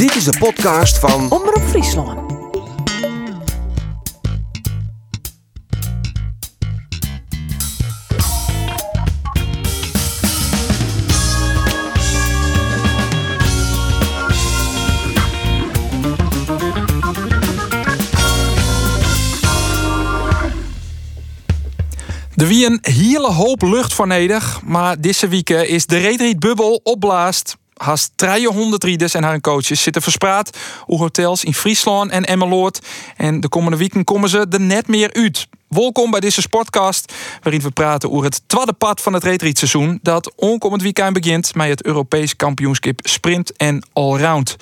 Dit is de podcast van Omroep Friesland. Er wie een hele hoop lucht voor nodig, maar deze week is de Redriet-bubbel opblaast. Haast 300 rieders en haar coaches zitten verspraad op hotels in Friesland en Emmeloord. En de komende weken komen ze er net meer uit. Welkom bij deze sportcast, waarin we praten over het tweede pad van het retreatseizoen dat onkomend weekend begint met het Europees kampioenschap Sprint en Allround.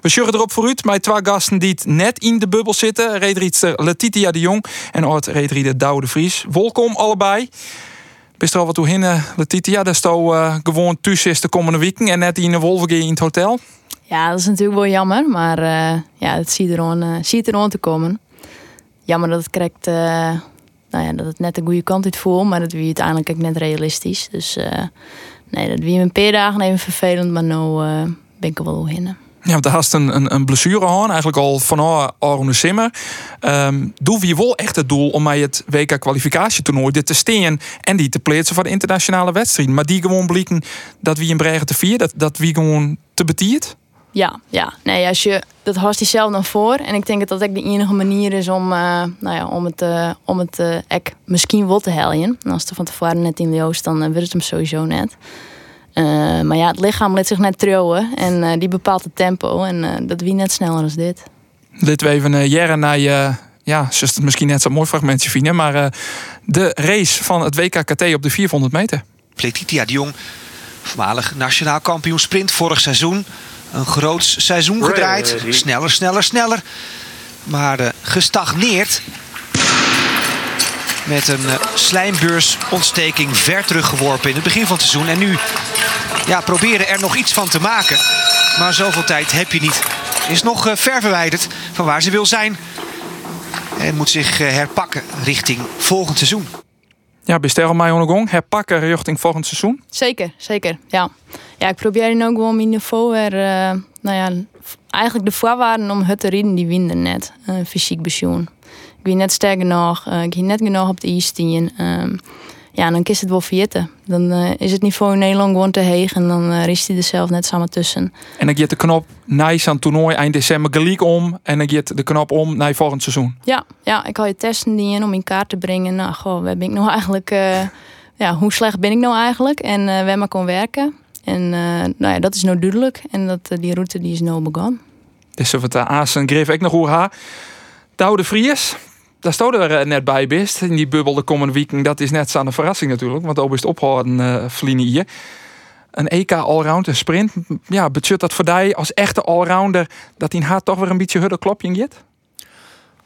We sjuggen erop vooruit met twee gasten die het net in de bubbel zitten. Retrietster Letitia de Jong en oud-retrieder Douwe de Vries. Welkom allebei. Bist er al wat toe hinnen, Letitia? Dat is toch uh, gewoon thuis is de komende weken en net in de Wolvergee in het hotel? Ja, dat is natuurlijk wel jammer, maar uh, ja, het ziet er uh, er aan te komen. Jammer dat het uh, nou ja, dat het net de goede kant uit voelt, maar dat wie uiteindelijk ook net realistisch. Dus nee, dat wie een paar dagen even vervelend, maar nu ben ik er wel hinnen. Ja, want daar had een, een, een blessure aan, eigenlijk al van Arne Simmer. Um, doe je wel echt het doel om bij het WK kwalificatietoernooi dit te steen en die te plaatsen voor de internationale wedstrijd. Maar die gewoon blikken dat wie een bregen te vier, dat, dat wie gewoon te betiert? Ja, ja. Nee, als je, dat had hij zelf dan voor. En ik denk dat dat ook de enige manier is om, uh, nou ja, om het, uh, om het uh, misschien wel te heljen. En als het van tevoren net in Leeuws, dan uh, het hem sowieso net. Uh, maar ja, het lichaam laat zich net trouwen en uh, die bepaalt het tempo en uh, dat wie net sneller als dit. Dit we even uh, jaren naar je, ja, het misschien net zo'n mooi fragmentje vinden, maar de race van het WKKT op de 400 meter. Letitia de Jong, voormalig nationaal kampioen sprint vorig seizoen. Een groot seizoen gedraaid, sneller, sneller, sneller. Maar gestagneerd met een uh, slijmbeursontsteking ver teruggeworpen in het begin van het seizoen. En nu ja, proberen er nog iets van te maken. Maar zoveel tijd heb je niet. Is nog uh, ver verwijderd van waar ze wil zijn. En moet zich uh, herpakken richting volgend seizoen. Ja, bestel mij ondergong. Herpakken richting volgend seizoen? Zeker, zeker. Ja, ja ik probeer nu ook gewoon mijn niveau weer... nou ja, eigenlijk de voorwaarden om het te rijden, die winnen net. fysiek pensioen ik ben net sterk genoeg, uh, ik ben net genoeg op de ijstien. Um, ja, dan kies het wel verjitten. Dan uh, is het niveau in Nederland gewoon te heeg en dan uh, rist hij er zelf net samen tussen. En dan gaat de knop nice aan het toernooi eind december gelijk om en dan gaat de knop om naar volgend seizoen. Ja, ja ik had je testen die in om in kaart te brengen. Nou, goh, waar ben ik nou eigenlijk? Uh, ja, hoe slecht ben ik nou eigenlijk? En waar maar kon werken. En nou ja, dat is nou duidelijk. En dat, die route die is nou begonnen. Dus wat de Aas en Griff ik nog hoe ha. Douwe de Vries, daar stond er net bij best in die bubbel de komende weekend. Dat is net zo'n verrassing natuurlijk, want is het ophouden uh, hier. Een EK allround, een sprint. Ja, budget dat voor jou als echte allrounder dat in haar toch weer een beetje hudde klopje get?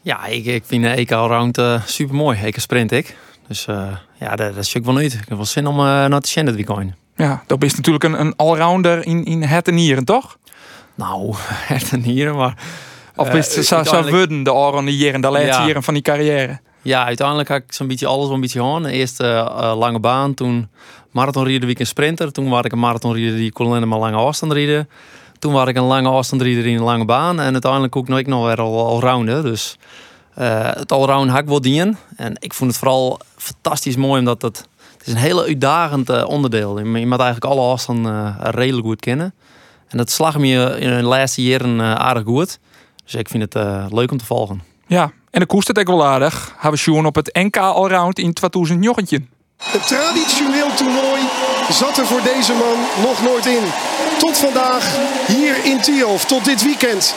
Ja, ik, ik vind een EK allround uh, super mooi. EK sprint ik. Dus uh, ja, dat, dat is wel niet. Ik heb wel zin om uh, naar te zien dit weekend. Ja, dat is natuurlijk een, een allrounder in, in het en nieren, toch? Nou, het en nieren, maar of is het uh, zo worden de oren die jaren, de laatste ja. jaren van die carrière? Ja, uiteindelijk had ik zo'n beetje alles een beetje aan. Eerst uh, lange baan, toen marathonrieder wie ik een sprinter. Toen was ik een marathonrieder die kon alleen maar lange afstand rijden. Toen was ik een lange afstandrieder in een lange baan. En uiteindelijk ook nog, ik nog weer al, al rounden. Dus uh, het allround had ik wel dienen. En ik vond het vooral fantastisch mooi, omdat het, het is een hele uitdagend uh, onderdeel. Je moet eigenlijk alle afstanden redelijk goed kennen. En dat slag me in de laatste jaren aardig goed. Dus ik vind het uh, leuk om te volgen. Ja, en de koest het ook wel aardig. Hebben we Sjoen op het NK Allround in 2009. Een traditioneel toernooi zat er voor deze man nog nooit in. Tot vandaag hier in Tielf, tot dit weekend.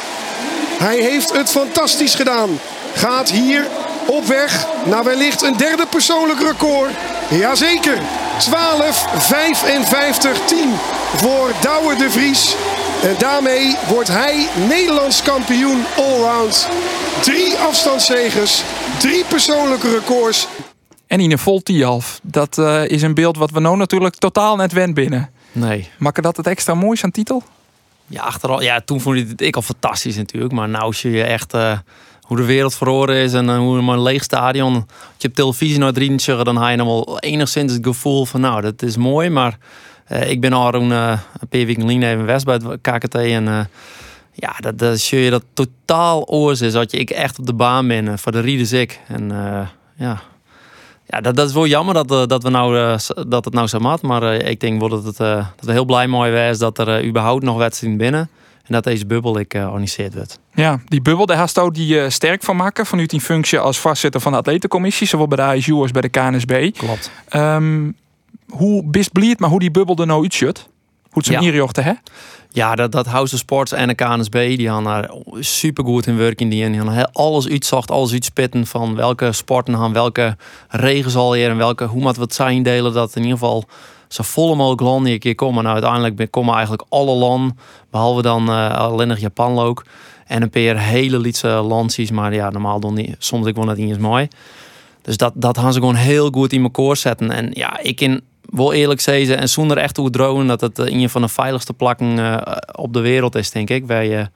Hij heeft het fantastisch gedaan. Gaat hier op weg naar wellicht een derde persoonlijk record. Jazeker, 12, 55, 10 voor Douwe de Vries. En daarmee wordt hij Nederlands kampioen allround. Drie afstandszegers, drie persoonlijke records. En in een vol half. Dat uh, is een beeld wat we nou natuurlijk totaal net wend binnen. Nee. Maakt dat het extra mooi aan titel? Ja, achteraf, ja, toen vond ik het ik al fantastisch natuurlijk. Maar nou zie je echt uh, hoe de wereld verloren is en uh, hoe een leeg stadion. Als je op televisie naar drie zeggen, dan heb je nog wel enigszins het gevoel van nou, dat is mooi, maar ik ben al een paar weken even west bij het KKT. En uh, Ja, dat, dat zie je dat totaal oors is. Dat je ik echt op de baan ben. eh, Voor de rieders ik. En eh, ja, ja dat, dat is wel jammer dat, eh, dat, we nou, eh, dat het nou zo mat. Maar eh, ik denk wel dat het eh, dat we heel blij mooi was dat er eh, überhaupt nog wedstrijden binnen. En dat deze bubbel ik eh organiseerd werd. Ja, die bubbel, daar hast ook die eh, sterk van maken. Vanuit die functie als voorzitter van de atletencommissie. Zowel bij de ASU als bij de KNSB. Klopt. Ehm, hoe best blied, maar hoe die bubbel er nou uitziet? Hoe het zo'n Ja. inrichten, hè? Ja, dat, dat House of Sports en de KNSB, die hadden daar super goed in werk in die. En die hadden alles uitzocht, alles uitspitten van welke sporten gaan, welke regels al hier en welke, hoe moet wat zijn delen. Dat in ieder geval zo volle mogelijk landen een keer komen. Nou, uiteindelijk komen eigenlijk alle landen, behalve dan eh, alleen nog Japan ook. En een paar hele lietse landsies, maar ja, normaal dan niet. Soms ik wel net niet eens mooi. Dus dat, dat gaan ze gewoon heel goed in elkaar zetten. En ja, ik in wel eerlijk zeggen en zonder echt te dromen dat het eh, een van de veiligste plakken eh, op de wereld is, denk ik. Wij, eh,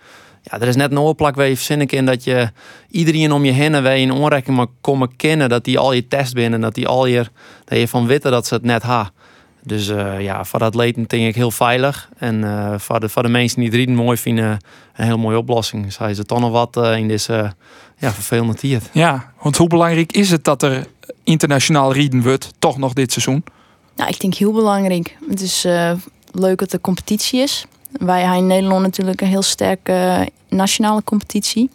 ja, er is net een oorplak waar je verzin ik in dat je iedereen om je heen en waar je een onrekening maar komen kennen, dat die al je test binnen, dat die al je, dat je van weten dat ze het net ha. Dus ja, voor de atleten denk ik heel veilig. En voor, de, voor de mensen die het rieden mooi vinden, een heel mooie oplossing. Dus hij is er toch nog wat in deze ja, vervelende tijd. Ja, want hoe belangrijk is het dat er internationaal rieden wordt, toch nog dit seizoen? Nou, ik denk heel belangrijk. Het is eh, leuk dat er competitie is. Wij hebben in Nederland natuurlijk een heel sterke eh, nationale competitie.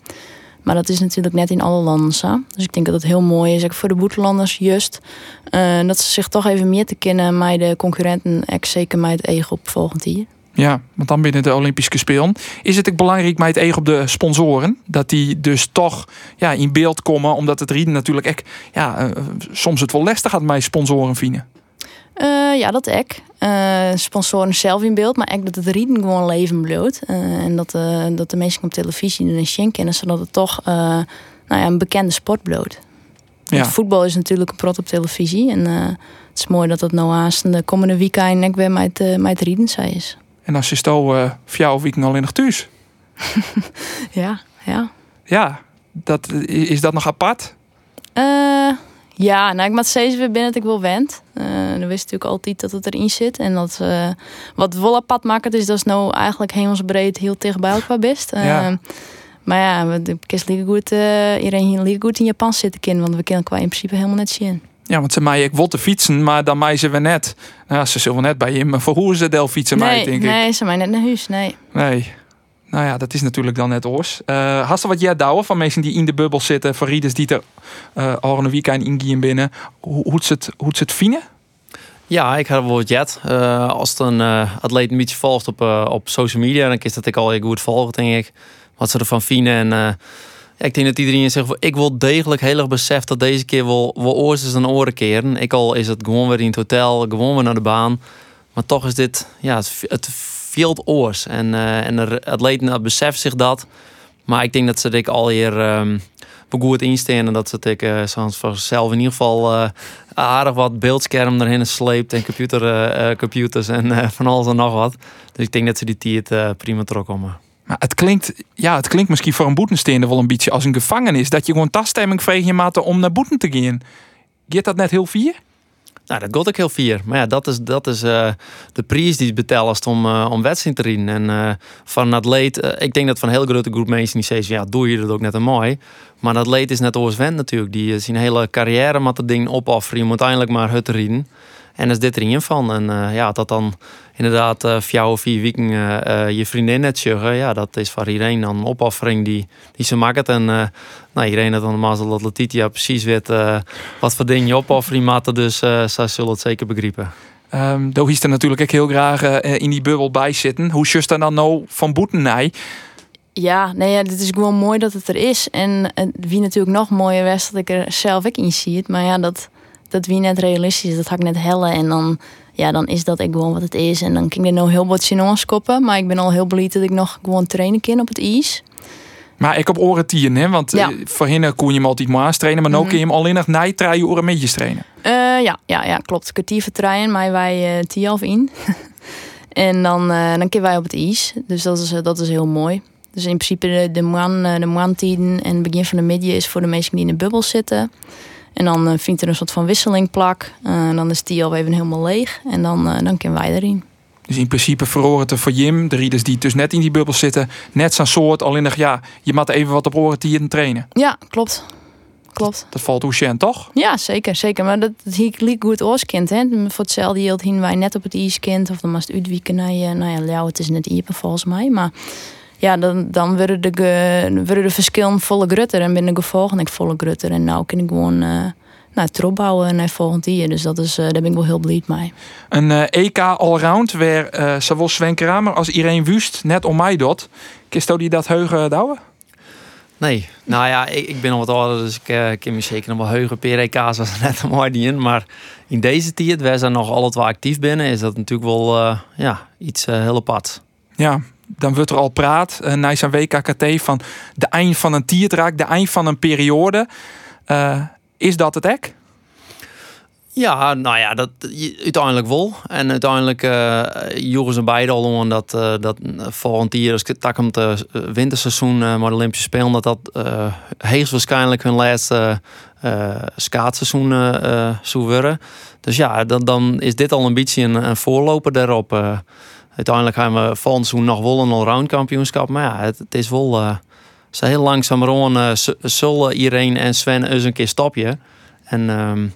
Maar dat is natuurlijk net in alle landen zo. Dus ik denk dat het heel mooi is, voor de boetelanders juist. eh, dat ze zich toch even meer te kennen met de concurrenten. En zeker met het ego op volgend jaar. Ja, want dan binnen de Olympische Spelen. Is het ook belangrijk met het eeg op de sponsoren? Dat die dus toch ja, in beeld komen, omdat het rieden natuurlijk echt, ja, soms het wel lastig gaat met sponsoren vinden. Eh, ja, dat ek. Eh, sponsoren zelf in beeld, maar echt dat het rieden gewoon leven bloot. Eh, en dat, dat de mensen op televisie en zien kennen, zodat het toch nou ja, een bekende sport bloot. Ja. Voetbal is natuurlijk een prot op televisie. En het is mooi dat het nou haast de komende weekend net weer met, eh met het rieden zij is. En als je zo uh, voor jou weekend alleen nog thuis. Ja, ja. Ja, dat, is dat nog apart? Eh, ja, nou ik moet steeds weer binnen dat ik wel wend. Eh dan wist natuurlijk altijd dat het erin zit. En dat eh, wat wel apart maakt is dat is nou eigenlijk hemelsbreed heel dicht bij elkaar best. Eh, Ja. Maar ja, kist liggen goed, iedereen hier goed in Japan zitten kind, want we kennen qua in principe helemaal net zien. Ja, want ze mij ik wil te fietsen, maar dan mij ze we net. Nou, ze zullen net bij je, maar voor hoe ze del fietsen mij, nee, denk ik. nee, ze mij net naar huis, nee. Nee. Nou ja, dat is natuurlijk dan net oors. Uh, hast er wat jij douwen van mensen die in de bubbel zitten, van rieders die er uh, al een weekend ingaan binnen? Hoe hoe ze het, hoe het vinden? Ja, ik had wel wat jet. Uh, als een atleet een beetje volgt op, op social media, dan is dat ik al heel goed volgen, denk ik. Wat ze ervan vinden. En ik denk dat iedereen zegt, ik wil degelijk heel erg beseft dat deze keer wel, wel oors is dan oren keren. Ik al is het gewoon weer in het hotel, gewoon weer naar de baan. Maar toch is dit, ja, het, het veel oors. En, en de atleten beseffen zich dat. Maar ik denk dat ze dit al hier um, goed insteken. En dat ze het uh, in ieder geval uh, aardig wat beeldscherm erin sleept. En computer, uh, computers en van alles en nog wat. Dus ik denk dat ze die tijd prima terugkomen. Maar het klinkt, ja, het klinkt misschien voor een boetensteender wel een beetje als een gevangenis. Dat je gewoon taststemming vreeg je maten om naar boeten te gaan. Geert dat net heel vier? Nou, dat gaat ik heel vier. Maar ja, dat is, dat is uh, de prijs die het betalen om, uh, om wedstrijd te rijden. En uh, van atleet, ik denk dat van een hele grote groep mensen die zeggen, ja, doe je dat ook net een mooi. Maar een atleet is net als Wend natuurlijk. Die zijn hele carrière met dat ding opofferen. Je moet uiteindelijk maar het rijden. En dat is dit er van. En ja, dat dan inderdaad uh, vier of vier weken uh, je vriendin net zeggen, ja, dat is voor iedereen dan een opoffering die, die ze maakt. En uh, nou, iedereen dat dan mazzel dat Letitia precies weet wat voor ding je opoffering maakt. Dus zij zullen het zeker begrijpen. Um, Daar is er natuurlijk ook heel graag in die bubbel bij zitten. Hoe just dan nou van boeten naar? Ja, nee, ja, het is gewoon mooi dat het er is. En wie natuurlijk nog mooier was dat ik er zelf ook in zie. Maar ja, dat, dat wie net realistisch is, dat had ik net hellen. En dan ja, dan is dat ik gewoon wat het is. En dan kan ik er nou heel wat ons koppen. Maar ik ben al heel blij dat ik nog gewoon trainen kan op het ijs. Maar ik op oren tien, hè? Want ja. uh, voorheen kon je hem altijd maar trainen. Maar mm -hmm. nu kun je hem alleen nog na drie uur metjes trainen. Uh, ja, ja, ja, klopt. Kwartier vertrainen, maar wij uh, tien half in. en dan, dan kunnen wij op het ijs. Dus dat is, dat is heel mooi. Dus in principe de, de man, de maandtijden en het begin van de middag is voor de mensen die in de bubbel zitten. En dan uh, vindt er een soort van wisseling plak. Uh, dan is die al even helemaal leeg. En dan, uh, dan kunnen wij erin. Dus in principe verhoren het voor Jim, de rieders die dus net in die bubbel zitten, net zo'n soort. Alleen nog, ja, je moet even wat op oren die trainen. Ja, klopt. Klopt. Dat valt Ocean, toch? Ja, zeker. zeker. Maar dat, dat hier liep goed oorskind. Hè? Voor hetzelfde hield hien wij net op het ijskind. Of dan was het uitwieken naar je. Nou ja, het is net iepen volgens mij. Maar ja, dan, dan worden de, worden de verschillen volle grutter. En binnen gevolgen ik volle grutter. En nou kan ik gewoon... Uh, nou, het bouwen naar volgend jaar. Dus dat is, uh, daar ben ik wel heel blij mee. Een uh, EK allround waar uh, zowel Sven Kramer als Irene Wust net om mij dot. Kist die dat heugen douwen? Nee, nou ja, ik, ik ben al wat ouder, dus ik uh, kan me zeker nog wel heugen. PRK's was net een mooi in. Maar in deze tijd, wij zijn nog altijd wel actief binnen, is dat natuurlijk wel uh, ja, iets uh, heel apart. Ja, dan wordt er al praat uh, na zijn WKKT van de eind van een tierdraak, de eind van een periode. is dat het ek? Ja, nou ja, dat uiteindelijk wel. En uiteindelijk uh, joegen ze beide al om dat, uh, dat volgend jaar, als het om het winterseizoen, uh, maar de Olympische Spelen, dat dat heegst waarschijnlijk hun laatste skaatsseizoen zou worden. Dus ja, dan, dan is dit al een beetje een, een voorloper daarop. Uiteindelijk gaan we volgend seizoen nog wel een allround kampioenschap. Maar ja, het, het is wel ze heel langzaam rond zullen Irene en Sven eens een keer stopje. En um,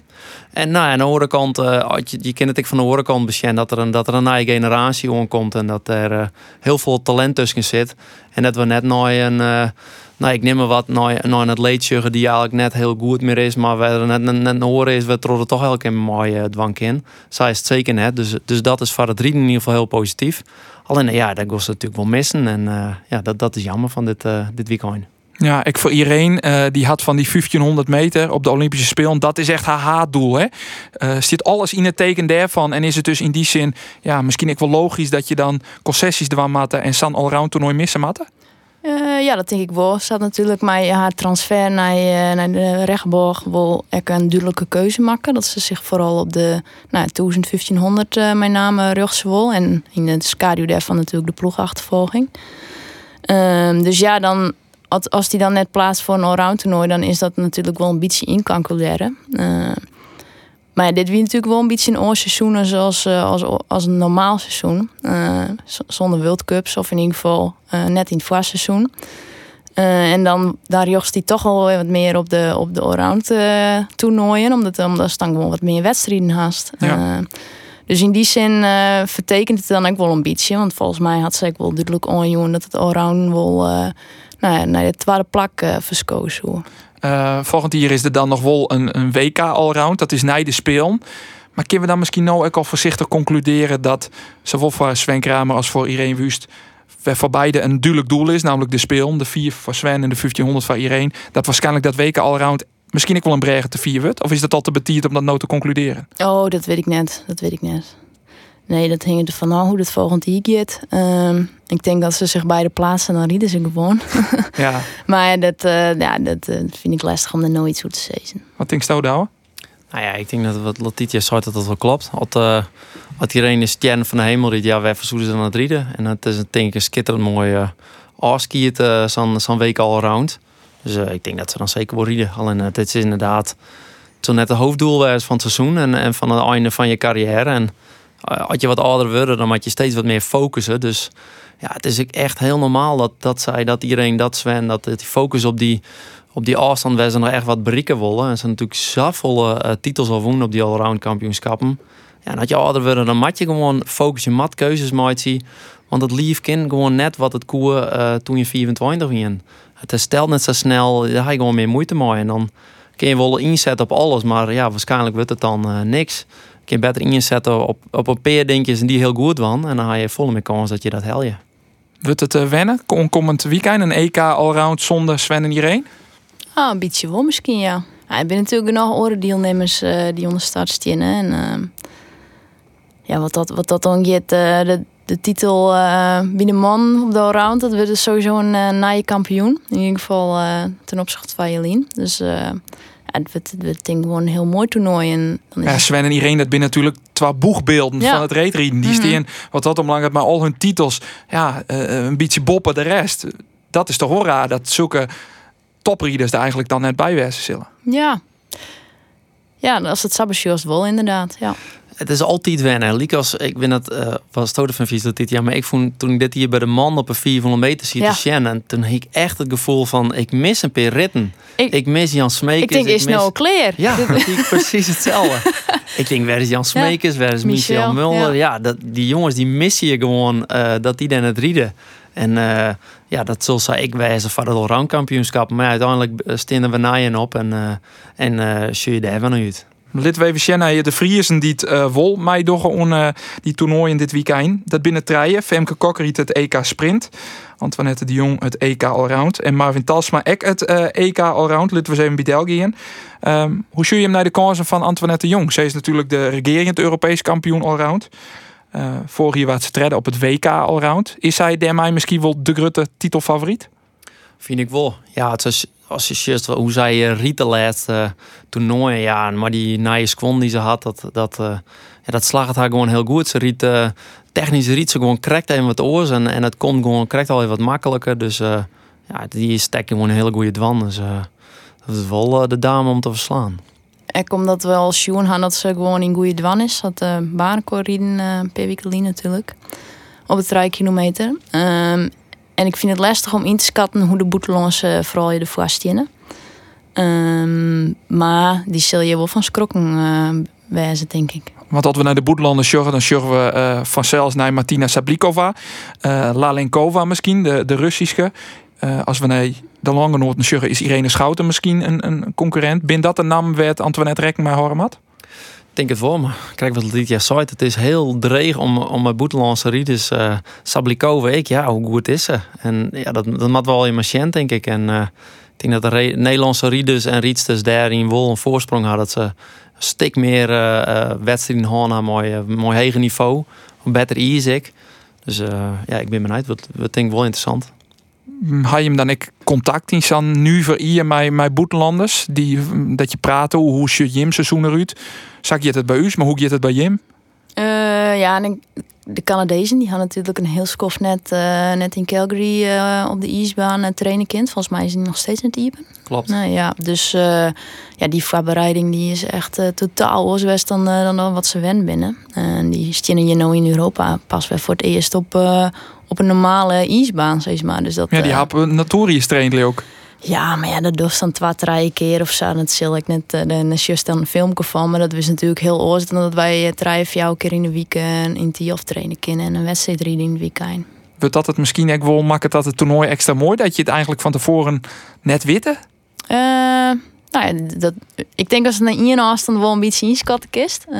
en nou, aan de andere kant, uh, je, kent het ik van de horecant bekend dat er een, dat er een nieuwe generatie omkomt en dat er uh, heel veel talent tussen zit. En dat we net nog een, uh, nou ik neem maar wat, nog een atleet die eigenlijk net heel goed meer is, maar we net, net, net horen is, we trokken toch elke keer een mooie dwank in. Zij is het zeker net, dus, dus dat is voor het in ieder geval heel positief. Alleen ja, dat was natuurlijk wel missen en ja, dat, dat is jammer van dit, dit weekend. Ja, ik voor iedereen uh, die had van die 1500 meter op de Olympische Spelen. Dat is echt haar haatdoel. Hè? Uh, zit alles in het teken daarvan. En is het dus in die zin, ja, misschien ook wel logisch dat je dan concessies ervan en San Allround toernooi missen matten? Uh, ja, dat denk ik wel. Zat natuurlijk met haar transfer naar, naar de rechtborg wel echt een duidelijke keuze maken. Dat ze zich vooral op de nou, 1500 uh, mijn naam rugzwol. En in het schaduw daarvan natuurlijk de ploegachtervolging. Ehm, dus ja, dan als, die dan net plaatst voor een allround toernooi, dan is dat natuurlijk wel een beetje incalculeren. Maar dit wie natuurlijk wel een beetje in oorseizoenen zoals uh, als, als een normaal seizoen. Uh, zonder World Cups of in ieder geval net in het voorseizoen. en dan daar jocht hij toch al wat meer op de, op de allround toernooien. Omdat, omdat dan gewoon wat meer wedstrijden haast. Ja. dus in die zin vertekent het dan ook wel een beetje. Want volgens mij had ze ook wel duidelijk onjoen dat het allround wel nou ja, naar de tweede plak uh, verskozen. Uh, volgend jaar is er dan nog wel een, een WK allround. Dat is na de spelen. Maar kunnen we dan misschien nou ook al voorzichtig concluderen dat zowel voor Sven Kramer als voor Irene Wust voor beide een duidelijk doel is, namelijk de speel, de vier voor Sven en de 1500 voor Irene, dat waarschijnlijk dat WK allround misschien ook wel een bregen te vier wordt? Of is dat al te betierd om dat nou te concluderen? Oh, dat weet ik net. Dat weet ik net. Nee, dat hing er van hoe het volgend jaar gaat. Ehm, ik denk dat ze zich beide plaatsen, dan rieden ze gewoon. ja. maar dat, uh, ja, dat uh, vind ik lastig om er nooit zo te zeggen. Wat denk je nou, Nou ja, ik denk dat wat Letitia zei dat dat wel klopt. Als, uh, als iedereen is sterren van de hemel riet, ja, wij verzoeken ze aan het rieden. En het is denk ik een schitterend mooie afskiet, uh, zo'n week all around. Dus ik denk dat ze dan zeker wel rieden. Alleen dit is inderdaad zo net het hoofddoel van het seizoen en, en van het einde van je carrière. En als je wat ouder wordt, dan moet je steeds wat meer focussen. Dus ja, het is echt heel normaal dat, dat zij, dat iedereen, dat Sven, dat die focus op die, op die afstand, wij zijn nog echt wat bereiken willen. En ze natuurlijk zoveel uh, titels al wonen op die allround kampioenschappen. Ja, en als je ouder wordt, dan moet je gewoon focus je mat keuzes. Want het lief kind gewoon net wat het koe uh, toen je 24 was. Het herstelt net zo snel, daar ga je gewoon meer moeite mee. En dan kun je wel inzetten op alles, maar ja, waarschijnlijk wordt het dan niks je beter inzetten op, op een paar dingetjes en die heel goed van. En dan ga je volle meer kans dat je dat hel je. Wordt het uh, wennen? Komend weekend een EK allround zonder Sven en iedereen? Ah, een beetje wel misschien, ja. ja ben natuurlijk nog orendeelnemers uh, die onder start staan. En uh, ja, wat dat, wat dat dan gaat, de, de titel wie de man op de allround, dat wordt dus sowieso een uh, naaie kampioen. In ieder geval ten opzichte van Jelien. Dus het, het ding gewoon een heel mooi toernooi. En dan is ja, Sven en Irene, dat binnen natuurlijk twee boegbeelden van het reetrieden. Die mm steen, wat dat omlang maar al hun titels, ja, uh, een beetje boppen de rest. Dat is toch horra dat zulke toprieders er eigenlijk dan net bij zullen. Ja. Ja, als het Sabbatje wel inderdaad, ja. Het is altijd wennen. Liek als ik ben het uh, was tot van vies dat dit jaar, maar ik vond toen ik dit hier bij de man op een 400 meter zie ja. en toen had ik echt het gevoel van ik mis een paar ritten. Ik, mis Jan Smekers. Ik denk is mis... nou clear. Ja, dat ik precies hetzelfde. ik denk waar is Jan Smekers, ja. waar is Michel, Mulder? Ja, dat, die jongens die missen je gewoon uh, dat die dan het rieden. En uh, ja, dat zal zij ik wijzen voor het allround Maar uiteindelijk steden we naaien op en, uh, en uh, je daar van uit. Lid we even de Friesen die het uh, wol mij door on uh, die toernooien dit weekend. Dat binnen treien. Femke Kokkeriet het EK Sprint. Antoinette de Jong het EK Allround. En Marvin Talsma ek het EK Allround. Lid we even bij België. Um, hoe zie je hem naar de kansen van Antoinette de Jong? Zij is natuurlijk de regerend Europees kampioen Allround. Vorig jaar was ze treden op het WK Allround. Is zij daarmee misschien wel de grote titelfavoriet? Vind ik wel. Ja, het is ziet hoe zij uh, Riet de laatste toernooi, ja, maar die nice squad die ze had, dat, dat, uh, ja, dat slag het haar gewoon heel goed. Ze riet, technisch riet ze gewoon correct even wat oors en, en het komt gewoon correct al even wat makkelijker. Dus ja, die stek gewoon een hele goede dwan. Dus dat is wel de dame om te verslaan. Ik omdat we al zien gaan dat ze gewoon in goede dwan is. Dat baankorriden uh, per week natuurlijk. Op het 3 kilometer. Um, en ik vind het lastig om in te schatten hoe de boetelons uh, vooral je ervoor stenen. Um, maar die zul je wel van schrokken uh, wijzen, denk ik. Want als we naar de boetelanden sjorgen, dan sjorgen we uh, vanzelfs naar Martina Sablikova. Uh, Lalenkova misschien, de, de Russische. Als we naar de lange Noord sjorgen, is Irene Schouten misschien een, een concurrent. Bin dat de naam werd Antoinette Rekken maar? Denk het voor me. Kijk wat Lydia zei. Het is heel dreig om, om mijn boetelandse rieders uh, eh, Sablikova. Ik, ja, hoe goed is ze? En ja, dat, dat mat wel in mijn denk ik. En uh, ik denk dat de Nederlandse rieders en riedsters daarin wel een voorsprong hadden. Dat ze een stuk meer uh, wedstrijden hadden, mooi, mooi hege niveau. Beter ik. Dus ja, ik ben benieuwd. Wat, wat denk ik wel interessant. Had je hem dan ik contact in dan nu voor hier met, met boetelanders? Die, dat je praat hoe, hoe je Jim seizoen eruit? Zag je het bij u, maar hoe je het bij Jim? Uh, ja, en de Canadezen die hadden natuurlijk een heel skof net, uh, net in Calgary uh, op de ijsbaan uh, trainen kind. Volgens mij is hij nog steeds aan het iepen. Klopt. Nou, ja, dus ja, die voorbereiding die is echt totaal anders dan, dan wat ze wen binnen. En die stinnen je nou in Europa pas weer voor het eerst op, op een normale ijsbaan, zeg maar. Dus dat, ja, die hebben Naturius traint ook. Ja, maar ja, dat doet dan twee, drie keer of zo. Dat zal ik net, uh, dan just dan een filmpje van. Maar dat was natuurlijk heel oorzaak dat wij drie of jouw keer in de weekend in die of trainen kunnen en een wedstrijd rijden in de weekend. Wordt dat het misschien ook wel maakt dat het toernooi extra mooi dat je het eigenlijk van tevoren net witte? Uh, nou ja, dat, ik denk als het naar één afstand wel een beetje inschatten kist. Uh,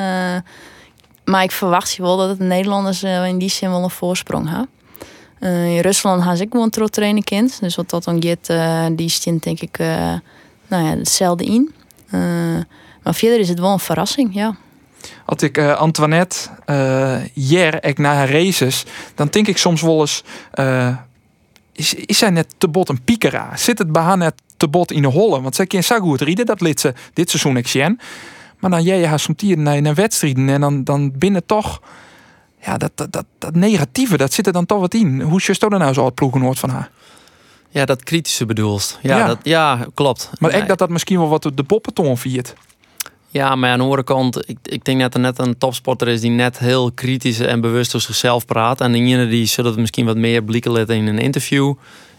maar ik verwacht je wel dat het Nederlanders in die zin wel een voorsprong hebben. Uh, in Rusland ze ook gewoon trots trainen kind. Dus wat dat dan gaat, uh, die stint denk ik uh, nou ja, hetzelfde in. maar verder is het wel een verrassing, ja. Als ik Antoinette hier ik naar haar races, dan denk ik soms wel eens... is, is zij net te bot een piekera? Zit het bij haar net te bot in de holle? Want zij kan zo goed rieden, dat liet ze dit seizoen ik zien. Maar dan jij haar soms naar een wedstrijden en dan, dan binnen toch ja, dat, dat, dat, dat, negatieve, dat zit er dan toch wat in. Hoe is er nou zo het ploegenoord van haar? Ja, dat kritische bedoelst. Ja, ja. Dat, ja klopt. Maar ik dat dat misschien wel wat de poppeton viert. Ja, maar aan de andere kant, ik, ik denk dat er net een topsporter is die net heel kritisch en bewust over zichzelf praat. En degene die zullen het misschien wat meer blikken laten in een interview.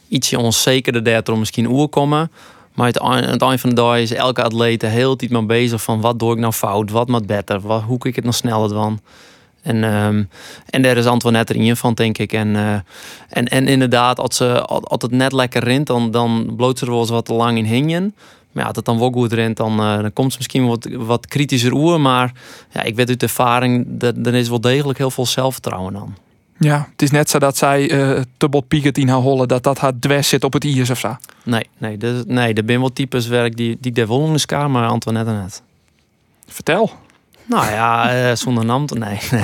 Ietsje onzekerder daardoor misschien oerkomen. Maar aan het eind van de dag is elke atleet heel tijd maar bezig van wat doe ik nou fout, wat moet beter, wat, hoe kan ik het nog sneller dan. En, um, en daar is Antoinette erin van, denk ik. En, uh, en, en inderdaad, als, ze, als het net lekker rint, dan, dan bloot ze er wel eens wat te lang in hingen. Maar ja, als het dan wel goed rent, dan, uh, dan komt ze misschien wat, wat kritischer oer. Maar ja, ik weet uit ervaring, dat er is wel degelijk heel veel zelfvertrouwen dan. Ja, het is net zo dat zij uh, te bot pieket in haar hollen, dat dat haar dwers zit op het iers of zo. Nee, nee, dus, nee er zijn wel types werk die, die de wel in de maar Antoinette net. Vertel. Nou ja, uh, zonder naam. Nee, nee.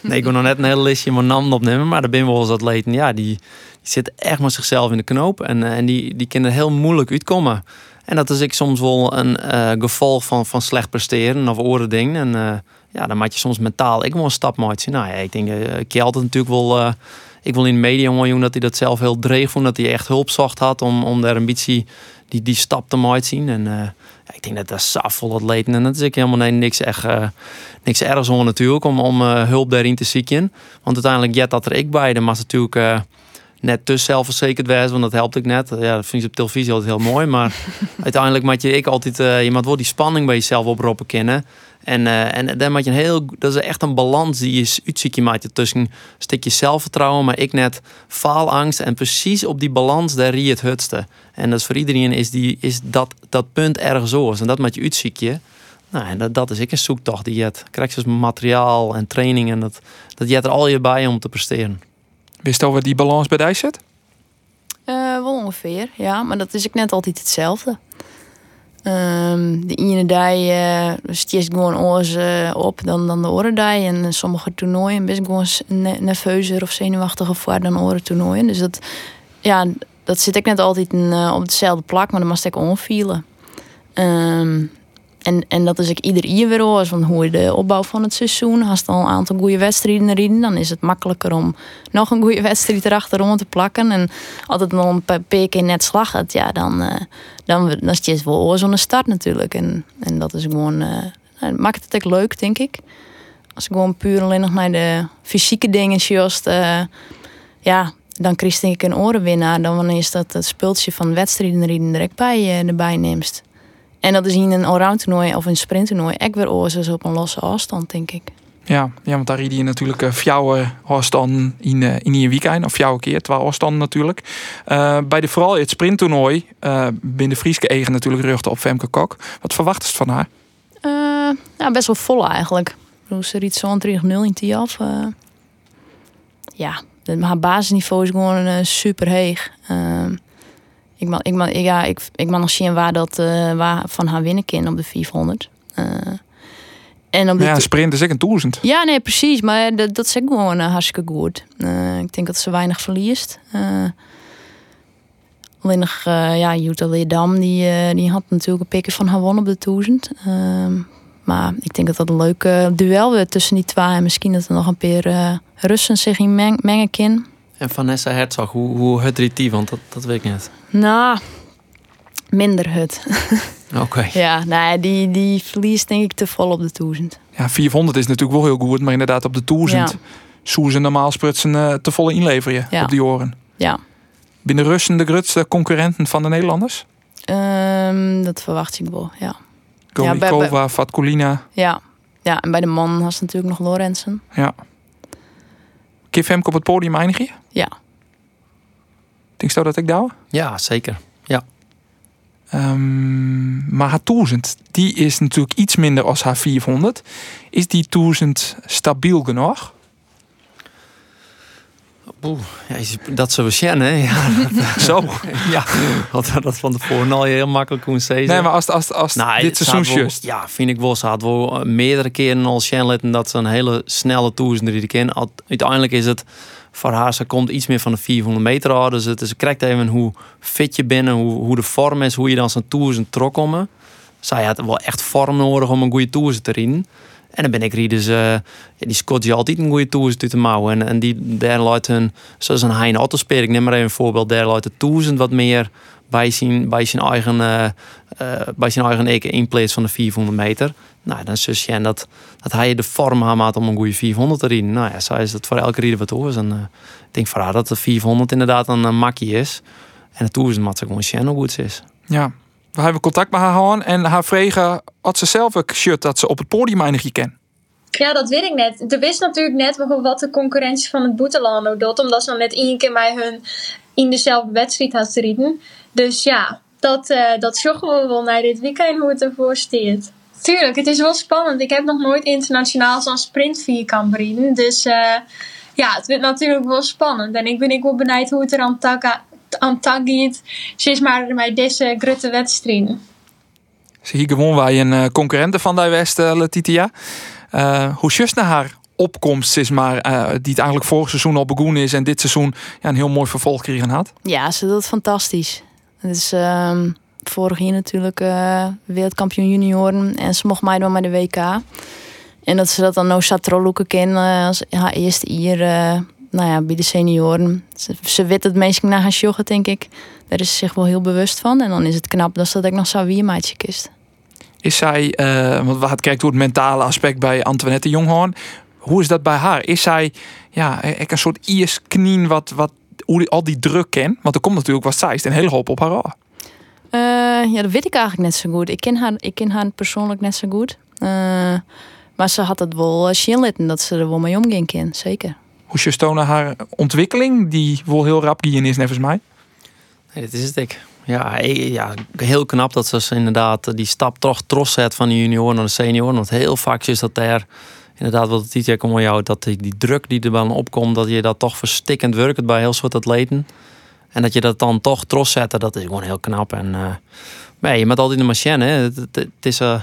nee, ik wil nog net een hele listje mijn naam opnemen. Maar wel eens atleten. Ja, die, die zitten echt met zichzelf in de knoop. En, eh, en die, die kunnen heel moeilijk uitkomen. En dat is ik soms wel een uh, gevolg van, van slecht presteren of oren dingen. En ja, dan maak je soms mentaal ik wil een stap maken. Nou ja, ik denk, uh, altijd natuurlijk wel... ik wil in de media jongen dat hij dat zelf heel dreig vond. Dat hij echt hulp zocht had om, om daar beetje die, die stap te maken zien. En ik denk dat dat safvol atleten. En dat is ik helemaal nee, niks, echt, uh, niks ergens om natuurlijk om, om uh, hulp daarin te zieken. Want uiteindelijk jet dat er ik bij. Dan was natuurlijk uh, net te zelfverzekerd wezen, want dat helpt ik net. Ja, dat vind je op televisie altijd heel mooi. Maar uiteindelijk moet je ik altijd, je moet wel die spanning bij jezelf oproepen kennen. En, uh, en dan maak je een heel, dat is echt een balans die je maakt tussen een stukje zelfvertrouwen, maar ik net faalangst en precies op die balans daar rie het hutste. En dat is voor iedereen is, die, is dat, dat punt ergens zo. En dat maakt je uitziekje. Nou, en dat, dat is ik een zoektocht die je hebt. Krijg je dus materiaal en training en dat, dat je er al je bij om te presteren. Wist je wat die balans bij jou zit? Uh, wel ongeveer, ja. Maar dat is ik net altijd hetzelfde. Um, de ene dag uh, stiert gewoon oors uh, op dan, dan de andere. En sommige toernooien ik gewoon nerveuzer of zenuwachtiger voor dan andere toernooien. Dus dat, ja, dat zit ik net altijd op dezelfde plak, maar dan moest ik onvielen. Um, en, en dat is ik ieder jaar weer hoor, van hoe de opbouw van het seizoen. Als je al een aantal goede wedstrijden rijden, dan is het makkelijker om nog een goede wedstrijd erachterom te plakken. En het dan een paar keer net slacht, ja, dan, uh, dan, dan is het wel zo'n start natuurlijk. En, en dat is gewoon, uh, maakt het ook leuk, denk ik. Als ik gewoon puur alleen nog naar de fysieke dingen just, uh, ja, dan krijg ik een orenwinnaar. Dan wanneer is dat het spultje van wedstrijden rijden direct bij, erbij neemt. En dat is in een allround toernooi of een sprint toernooi echt weer oorzaak op een losse afstand, denk ik. Ja, ja want daar rijd je natuurlijk uh, fjouwe afstand in, uh, in een weekend. Of fjouwe keer, twee afstanden natuurlijk. Uh, bij de, vooral het sprinttoernooi uh, binnen Frieske Egen natuurlijk ruchten op Femke Kok. Wat verwacht je van haar? ja, best wel vol eigenlijk. Ze riet zo'n 3-0 in die af. ja, haar basisniveau is gewoon super heeg. Ik mag, ik mag, ja, ik, ik mag nog zien waar dat uh, waar van haar winnen kan op de 400. Uh, eh, en op de ja, sprint is ik een duizend. Ja, nee, precies. Maar dat, dat is ook gewoon uh, hartstikke goed. ik denk dat ze weinig verliest. alleen nog, ja, Jutta Leerdam, die, die had natuurlijk een pikken van haar won op de 1000. Ehm, maar ik denk dat dat een leuk duel werd tussen die twee. En misschien dat er nog een paar Russen zich in meng mengen kan. En Vanessa Herzog, hoe, hoe het die? Want dat, dat weet ik niet. Nou, minder hut. Oké. Ja, nee, die, die verliest denk ik te vol op de 1000. Ja, 400 is natuurlijk wel heel goed, maar inderdaad op de 1000 ja. ze normaal sprutsen uh, te volle inleveren ja. op die oren. Ja. Binnen Russen de grootste concurrenten van de Nederlanders? Um, dat verwacht ik wel, ja. Golikova, ja, Vatkulina. Ja. ja, en bij de man was natuurlijk nog Lorenzen. Ja. Kif Femke op het podium eindigen? Ja. Denk je dat ik daar? Ja, zeker. Ja. Um, maar haar 1000, die is natuurlijk iets minder als haar 400. Is die 1000 stabiel genoeg? Oeh, ja, dat zo zien, hè? Ja, zo. ja, had dat van tevoren al heel makkelijk kunnen zeggen. Nee, maar als, als, als nou, dit seizoen just. Ja, vind ik wel. Ze had wel meerdere keren al Shannon dat ze een hele snelle toer die kennen. Uiteindelijk is het voor haar, ze komt iets meer van de 400 meter af. Dus het is correct even hoe fit je bent, hoe, hoe de vorm is, hoe je dan zijn toers en trok komen. Zij had wel echt vorm nodig om een goede toer te rijden. En dan ben ik dus, uh, die Scott die altijd een goede toer te mouwen. En, en die daar laat hun, zoals een Hein Autospeer, ik neem maar even een voorbeeld, daar laat de wat meer bij zijn, bij zijn eigen, uh, bij zijn eigen eke in plaats van de 400 meter. Nou, dan zus je en dat, dat hij de vorm had om een goede 400 te rijden. Nou ja, zo is het voor elke rieder wat hoor. En uh, ik denk voor haar dat de 400 inderdaad een, een makkie is. En de toer is wat ze gewoon Shannon goed is. Ja, we hebben contact met haar gehad en haar vregen had ze zelf ook shirt dat ze op het podium eindig ken. Ja, dat weet ik net. Er wist natuurlijk net wat de concurrentie van het Boetelando doet, omdat ze dan net één keer bij hun in dezelfde wedstrijd had rijden. Dus ja, dat, uh, dat we wel naar dit weekend hoe het ervoor staat. Tuurlijk, het is wel spannend. Ik heb nog nooit internationaal zo'n sprint vierkamp rijden. Dus uh, ja, het wordt natuurlijk wel spannend. En ik ben ik wel benieuwd hoe het er aan aan tag gaat. Ze is maar bij deze grote wedstrijden. Ze hier gewoon wij een uh, concurrente van die West, Letitia. Uh, hoe just naar haar opkomst is maar die het eigenlijk vorig seizoen al begonnen is en dit seizoen ja, een heel mooi vervolg kregen had? Ja, ze doet het fantastisch. Het is ehm, vorig jaar natuurlijk wereldkampioen junioren en ze mocht mij dan met de WK. En dat ze dat dan nou Satroluke kennen als haar eerste hier nou ja, bij de senioren. Ze, ze weet het meest naar haar joggen, denk ik. Daar is ze zich wel heel bewust van. En dan is het knap dat ze dat ik nog zo wie maatje kist. Is zij, uh, want we gaan kijken door het mentale aspect bij Antoinette Jonghoorn. Hoe is dat bij haar? Is zij ja, een soort iersknien wat, wat hoe die, al die druk ken? Want er komt natuurlijk wat zij is een hele hoop op haar af. Uh, ja, dat weet ik eigenlijk net zo goed. Ik ken haar, ik ken haar persoonlijk net zo goed. Uh, maar ze had het wel zien dat ze er wel mee omging kan, zeker. Hoe je stonen haar ontwikkeling, die wel heel rap gaan is, nevens mij? Nee, dat is het ik. Ja, ja, heel knap dat ze inderdaad die stap toch trots zet van de junior naar de senior. Want heel vaak is dat daar inderdaad wat het komt jou dat die, druk die er dan opkomt, dat je dat toch verstikkend werkt bij heel soort atleten. En dat je dat dan toch trots zet, dat is gewoon heel knap. En uh, nee, je met altijd de machine, hè. Het, is uh,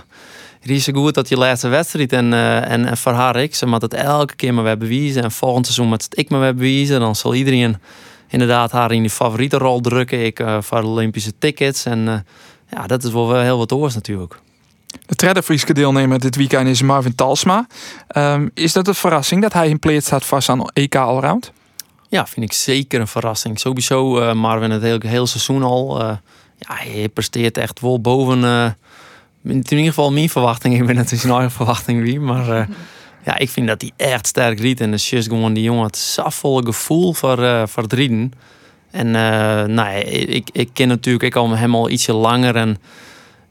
is goed dat je laatste wedstrijd en, uh, en, en voor haar ik, ze moet het elke keer maar weer bewijzen. En volgend seizoen moet het ik maar weer bewijzen. Dan zal iedereen inderdaad haar in die favoriete rol drukken. Ik uh, voor de Olympische tickets. En ja, dat is wel heel wat oors natuurlijk. De derde Friese deelnemer dit weekend is Marvin Talsma. Um, is dat een verrassing dat hij in pleet staat vast aan EK Allround? Ja, vind ik zeker een verrassing. Sowieso uh, Marvin het hele, hele seizoen al. ja, hij presteert echt wel boven... in ieder geval mijn verwachting. Ik ben natuurlijk zijn eigen verwachting wie, maar ja, ik vind dat hij echt sterk riet. En de is die jongen het safvolle gevoel voor, voor het rieden. En nou, ik, ik ken natuurlijk ik al hem al ietsje langer. En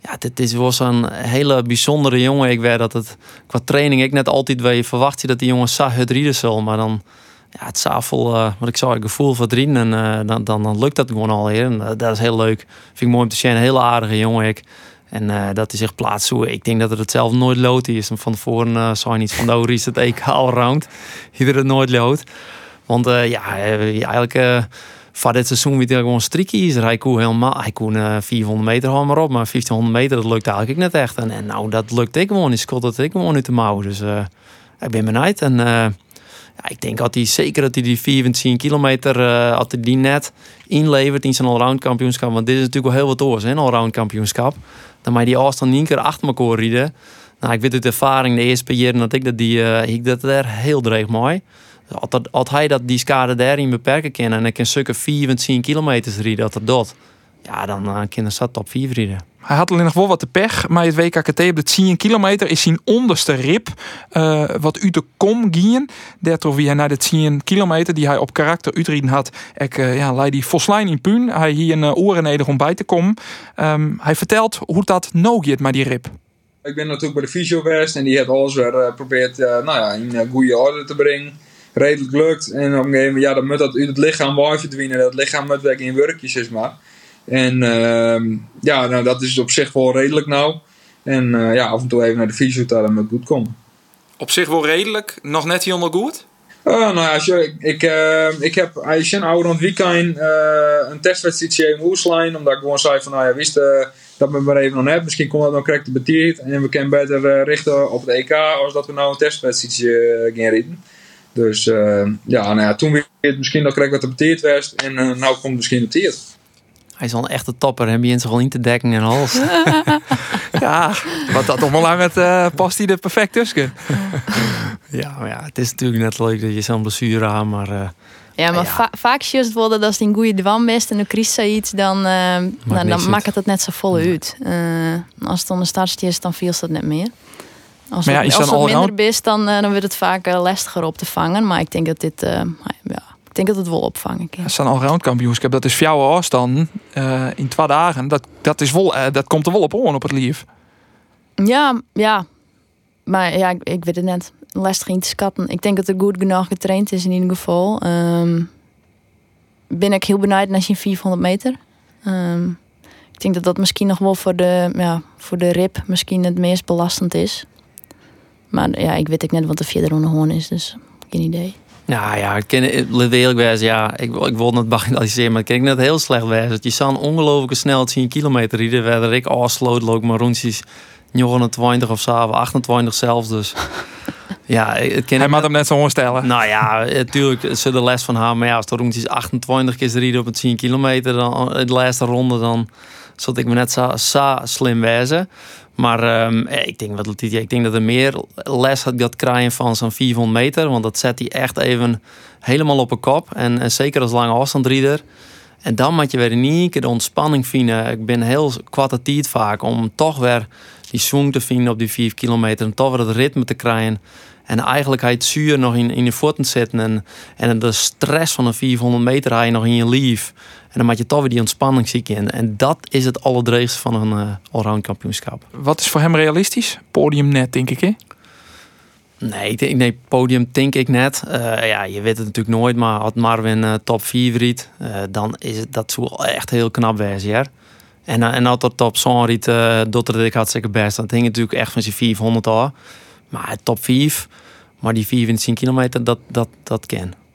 ja, dit is, was een hele bijzondere jongen. Ik weet dat het qua training ik net altijd je verwacht je dat die jongen zag het rieden zal. Maar dan ja, het zafel, uh, wat ik zou het gevoel het rieden. En dan, dan, dan lukt dat gewoon al. En dat is heel leuk. Vind ik mooi om te zien. Een hele aardige jongen. Ik. En dat hij zich plaatst. Ik denk dat het hetzelfde nooit lood is. En van tevoren uh, zou niet van de is het EK allround. Ieder het nooit lood. Want ja, eigenlijk van dit seizoen weer gewoon strikkie is. Hij kon helemaal, hij kon 400 meter gewoon maar op. Maar 1500 meter, dat lukt eigenlijk net echt. En, nou, dat lukt ik gewoon. Ik schot dat ik gewoon uit de mouw. Dus ik ben benieuwd. En ja, ik denk dat hij zeker dat hij die 14 kilometer, uh, hij die net inlevert in zijn allround kampioenschap. Want dit is natuurlijk wel heel wat oors, een allround kampioenschap dan mij die afstand niet keer achter elkaar rijden. Nou, ik weet uit ervaring de eerste jaren dat ik dat die, uh, ik dat daar heel dreig mooi. Als, als hij dat die schade daarin beperken kan en ik een stukken 24 kilometer rijden, dat dat. Ja, dan uh, kan zat top 4 rijden. Hij had alleen nog wel wat te pech, maar het WKKT op de 10 kilometer is zijn onderste rib uh, wat uit de kom gingen. Daardoor wie hij naar de 10 kilometer die hij op karakter uitreden had, ik uh, ja, leid die Voslijn in puin. Hij hier een uh, oren neder om bij te komen. Um, hij vertelt hoe dat nou gaat met die rib. Ik ben natuurlijk bij de fysio geweest en die heeft alles weer geprobeerd nou ja, in goede orde te brengen. Redelijk lukt. En op een gegeven moment, ja, dan moet dat uit het lichaam waar verdwijnen. Dat lichaam moet weg in werkjes, zeg maar. En uh, ja, nou, dat is op zich wel redelijk nou. En uh, ja, af en toe even naar de fysiotherapie met goed komen. Op zich wel redelijk, nog net helemaal goed? Uh, nou ja, als je, ik, uh, ik heb als je een oude rond weekend een testwedstrijdje in Woeslijn. Omdat ik gewoon zei van, nou ja, wist dat we maar even nog hebben. Misschien komt dat nog correct betierd. En we kunnen beter richten op het EK als dat we nou een testwedstrijdje gaan rijden. Dus ja, nou ja, toen weer het misschien nog correct wat betierd was. En nou komt het misschien betierd. Hij is al een echte topper. Je in zich al niet te dekken en hals. ja, wat dat allemaal lang met uh, past hij er perfect tussen. ja, maar ja, het is natuurlijk net leuk dat je zo'n blessure aan, maar. Uh, ja, maar ja. vaak is het wel dat als die een goede dwam best en dan kriest iets, dan, uh, dan, dan maakt het het net zo vol uit. als het dan een startje is, dan viel het net meer. Als het, als het minder is, dan, dan wordt het vaak lastiger op te vangen. Maar ik denk dat dit, ja, denk dat het wel opvangen kan. Zo'n allround kampioenschap, dat is voor jou afstand in twee dagen. Dat, dat, is wel, dat komt er wel op on op het lief. Ja, ja. Maar ja, ik, ik weet het net. Lastig in te schatten. Ik denk dat er goed genoeg getraind is in ieder geval. Um, ben ik heel benieuwd naar zijn 400 meter. Um, ik denk dat dat misschien nog wel voor de, ja, voor de rib misschien het meest belastend is. Maar ja, ik weet ik net wat de vierde ronde gewoon is, dus geen idee. Nou ja, ik ken het eerlijk wezen, ja, ik, ik wil het bagatelliseren, maar ik ken net heel slecht wezen. Je zou een ongelooflijke snelheid 10 kilometer rijden, waar ik afsloot, loop maar rondjes 29 of zo, 28 zelfs, dus... Ja, ik ken Hij moet hem net zo stellen. Nou ja, natuurlijk ze de les van haar. Maar ja, als de rondjes 28 keer rijden op het 10 kilometer, dan de laatste ronde, dan zat ik me net zo, zo slim wezen. Maar um, ik denk Letitia, ik denk dat er meer les had dat krijgen van zo'n 400 meter. Want dat zet hij echt even helemaal op een kop. En, en zeker als lange afstandrieder. En dan moet je weer niet de ontspanning vinden. Ik ben heel kwatatiert vaak om toch weer die swing te vinden op die 5 kilometer. En toch weer het ritme te krijgen. En eigenlijk het zuur nog in, in je voeten zitten. En, en de stress van een 400 meter hij nog in je lief. En dan maak je toch weer die ontspanning ziek in. En dat is het allerdreigste van een uh, allround kampioenschap. Wat is voor hem realistisch? Podium net, denk ik, hè? Nee, ik denk, nee, podium denk ik net. Uh, ja, je weet het natuurlijk nooit, maar had Marvin uh, top 4 riet, dan is het dat zo echt heel knap wezen, ja. En, en als dat top zo'n riet, dat ik hartstikke best. Dat hing natuurlijk echt van zijn 400 al. Maar top 5, maar die 24 kilometer, dat, dat, dat ken.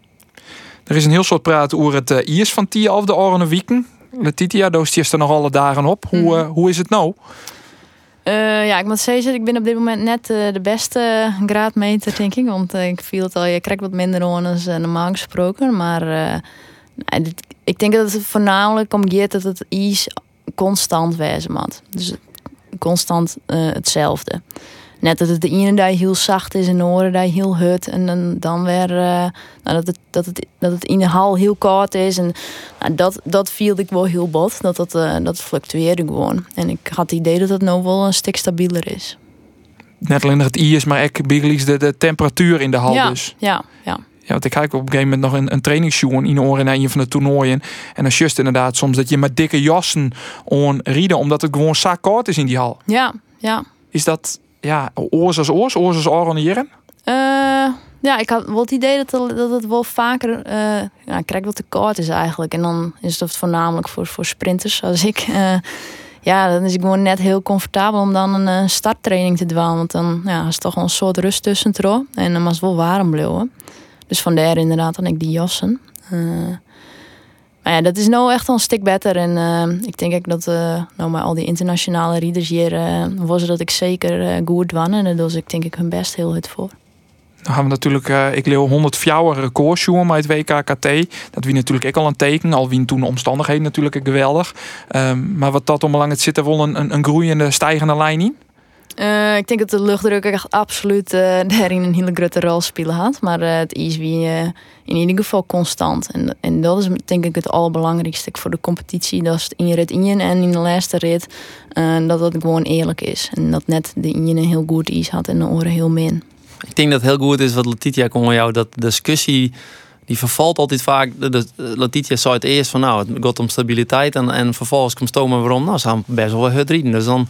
Er is een heel soort praat over het uh, Iers van Tia of de Oranje Wieken. Letitia, doos je er nog alle dagen op. Hoe, uh, hoe is het nou? Uh, ja, ik moet zeggen, ik ben op dit moment net uh, de beste graadmeter, denk ik. Want uh, ik viel het al, je krijgt wat minder onus normaal gesproken. Maar dit, ik denk dat het voornamelijk om gaat dat het iets constant wezen moet. Dus constant hetzelfde. Net dat het de ene dag heel zacht is en de andere dag heel hut. En dan, dan weer nou, dat, het, dat, het, dat het in de hal heel koud is. En nou, dat, dat viel ik wel heel bot. Dat, dat, uh, dat fluctueerde gewoon. En ik had het idee dat het nou wel een stuk stabieler is. Net alleen het I is, maar ook de, de temperatuur in de hal ja, dus. Ja, ja. Ja, want ik kijk op een gegeven moment nog een, een trainingsshow in oren in een van de toernooien. En dan just inderdaad soms dat je met dikke jassen on rieden, omdat het gewoon zo koud is in die hal. Ja, ja. Is dat ja, oors als oors, oors als oranieren? Uh, ja, ik had wel het idee dat het, dat het wel vaker, uh, ja, ik wat te koud is eigenlijk. En dan is het voornamelijk voor, voor sprinters zoals ik. Uh, ja, dan is ik gewoon net heel comfortabel om dan een starttraining te doen. Want dan ja, is toch wel een soort rust tussen. En dan was het wel warm blijven. Dus vandaar inderdaad dan ik die jassen. Maar ja, dat is nou echt wel een stuk beter. En uh, ik denk ook dat uh, nou, maar al die internationale rieders hier uh, was dat ik zeker goed dwan. En daar doe ik denk ik hun best heel goed voor. Dan gaan we natuurlijk, ik leeuw 104 records met het WKKT. Dat wie natuurlijk ook al een teken, al wie toen de omstandigheden natuurlijk geweldig. Um, maar wat dat ombelang het zit er wel een, een groeiende, stijgende lijn in? Uh, ik denk dat de luchtdruk echt absoluut uh, daarin een hele grote rol spelen had. Maar uh, het is wie in ieder geval constant. En, en dat is denk ik het allerbelangrijkste voor de competitie. Dat is in je rit in en in de laatste rit. dat het gewoon eerlijk is. En dat net de in een heel goed is had en de oren heel min. Ik denk dat het heel goed is wat Letitia kon jou. Dat discussie die vervalt altijd vaak. Letitia zei het eerst van nou, het gaat om stabiliteit. En, en vervolgens komt stomen waarom. Nou, ze gaan best wel het rieden. Dus dan